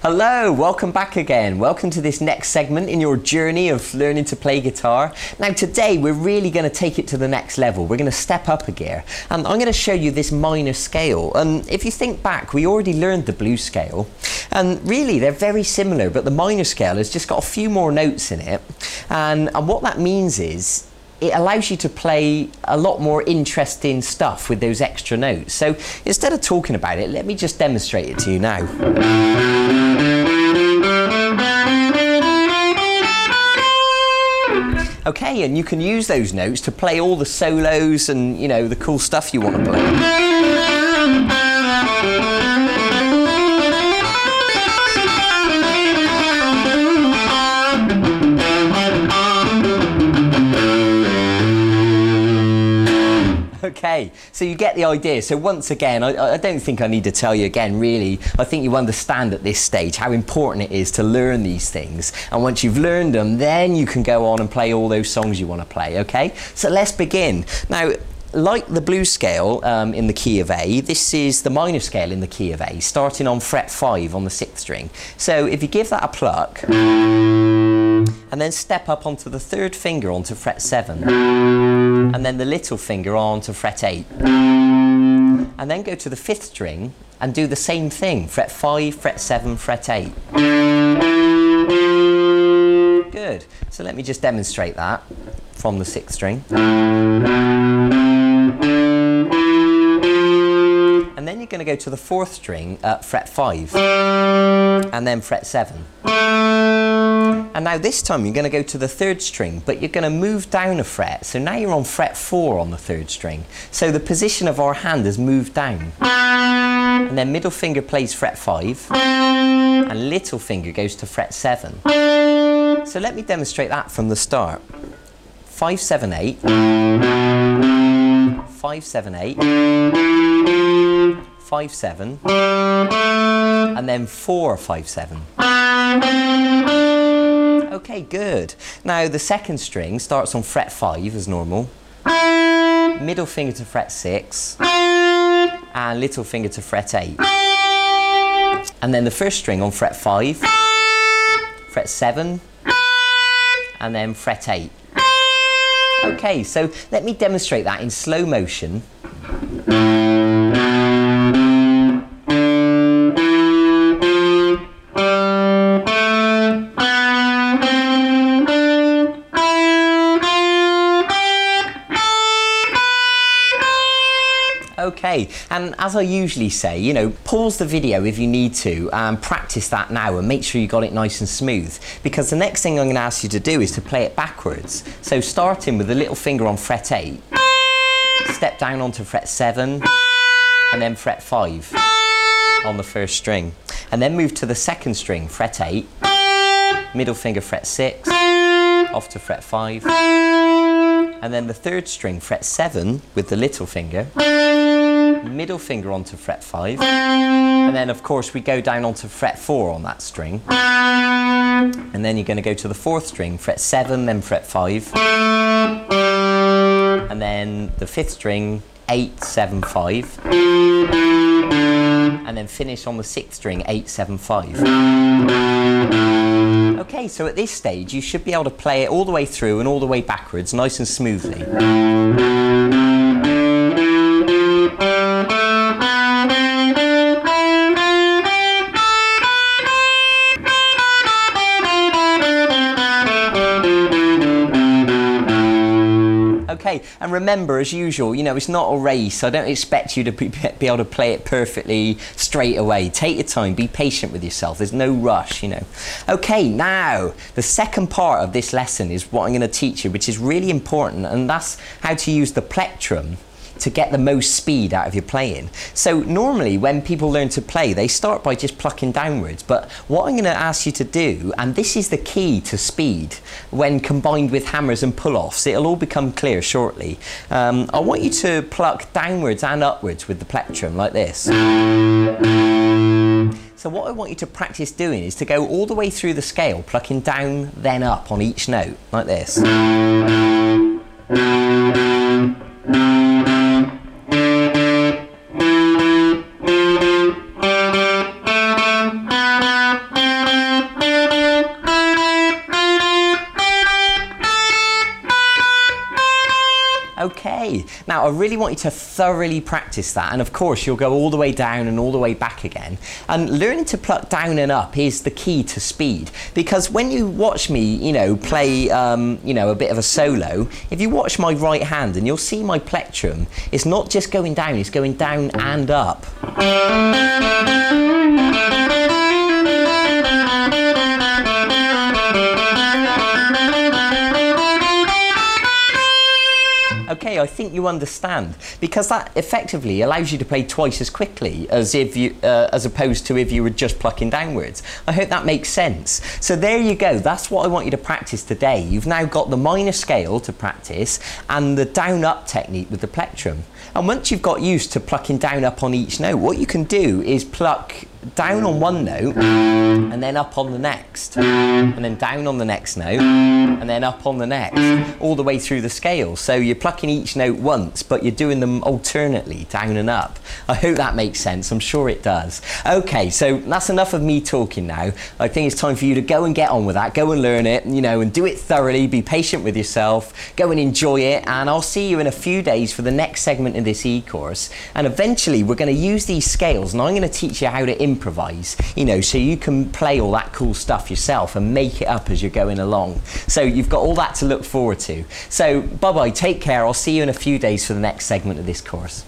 Hello, welcome back again. Welcome to this next segment in your journey of learning to play guitar. Now, today we're really going to take it to the next level. We're going to step up a gear and I'm going to show you this minor scale. And if you think back, we already learned the blues scale and really they're very similar, but the minor scale has just got a few more notes in it. And, and what that means is it allows you to play a lot more interesting stuff with those extra notes. So instead of talking about it, let me just demonstrate it to you now. Okay, and you can use those notes to play all the solos and, you know, the cool stuff you want to play. Okay, so you get the idea. So once again, I, I, don't think I need to tell you again, really. I think you understand at this stage how important it is to learn these things. And once you've learned them, then you can go on and play all those songs you want to play, okay? So let's begin. Now, like the blues scale um, in the key of A, this is the minor scale in the key of A, starting on fret 5 on the 6th string. So if you give that a pluck, and then step up onto the third finger onto fret 7, Mm. and then the little finger onto fret 8, and then go to the 5th string and do the same thing, fret 5, fret 7, fret 8. Good. So let me just demonstrate that from the 6th string. And then you're going to go to the 4th string at fret 5, and then fret 7. And now this time you're going to go to the third string, but you're going to move down a fret. So now you're on fret 4 on the third string. So the position of our hand has moved down. And then middle finger plays fret 5, and little finger goes to fret 7. So let me demonstrate that from the start. 5, 7, 8. 5, 7, 8. 5, 7. And then 4, 5, 7. Okay, good. Now the second string starts on fret 5 as normal. Middle finger to fret 6. And little finger to fret 8. And then the first string on fret 5, fret 7, and then fret 8. Okay, so let me demonstrate that in slow motion. And as I usually say, you know, pause the video if you need to and practice that now and make sure you got it nice and smooth. Because the next thing I'm going to ask you to do is to play it backwards. So starting with the little finger on fret 8, step down onto fret 7, and then fret 5 on the first string. And then move to the second string, fret 8, middle finger fret 6, off to fret 5, and then the third string, fret 7, with the little finger, middle finger onto fret 5, and then of course we go down onto fret 4 on that string, and then you're going to go to the fourth string, fret 7, then fret 5, and then the fifth string, 8, 7, 5, and then finish on the sixth string, 8, 7, 5. Okay, so at this stage you should be able to play it all the way through and all the way backwards, nice and smoothly. Okay, and remember, as usual, you know, it's not a race. I don't expect you to be, be, able to play it perfectly straight away. Take your time, be patient with yourself. There's no rush, you know. Okay, now, the second part of this lesson is what I'm going to teach you, which is really important, and that's how to use the plectrum to get the most speed out of your playing. So normally when people learn to play, they start by just plucking downwards. But what I'm going to ask you to do, and this is the key to speed, when combined with hammers and pull-offs, it'll all become clear shortly. Um, I want you to pluck downwards and upwards with the plectrum like this. So what I want you to practice doing is to go all the way through the scale, plucking down, then up on each note, like this. Now I really want you to thoroughly practice that, and of course, you'll go all the way down and all the way back again. And learning to pluck down and up is the key to speed because when you watch me, you know, play, um, you know, a bit of a solo, if you watch my right hand and you'll see my plectrum, it's not just going down, it's going down and up. I think you understand because that effectively allows you to play twice as quickly as if you, uh, as opposed to if you were just plucking downwards. I hope that makes sense. So there you go. That's what I want you to practice today. You've now got the minor scale to practice and the down up technique with the plectrum. And once you've got used to plucking down up on each note, what you can do is pluck down on one note and then up on the next. And then down on the next note and then up on the next all the way through the scale. So you're plucking each note once but you're doing them alternately down and up. I hope that makes sense. I'm sure it does. Okay so that's enough of me talking now. I think it's time for you to go and get on with that. Go and learn it you know and do it thoroughly. Be patient with yourself. Go and enjoy it and i'll see you in a few days for the next segment in this e-course. And eventually we're going to use these scales and i'm going to teach you how to improvise, you know, so you can play all that cool stuff yourself and make it up as you're going along. So you've got all that to look forward to. So bye bye, take care. I'll see you in a few days for the next segment of this course.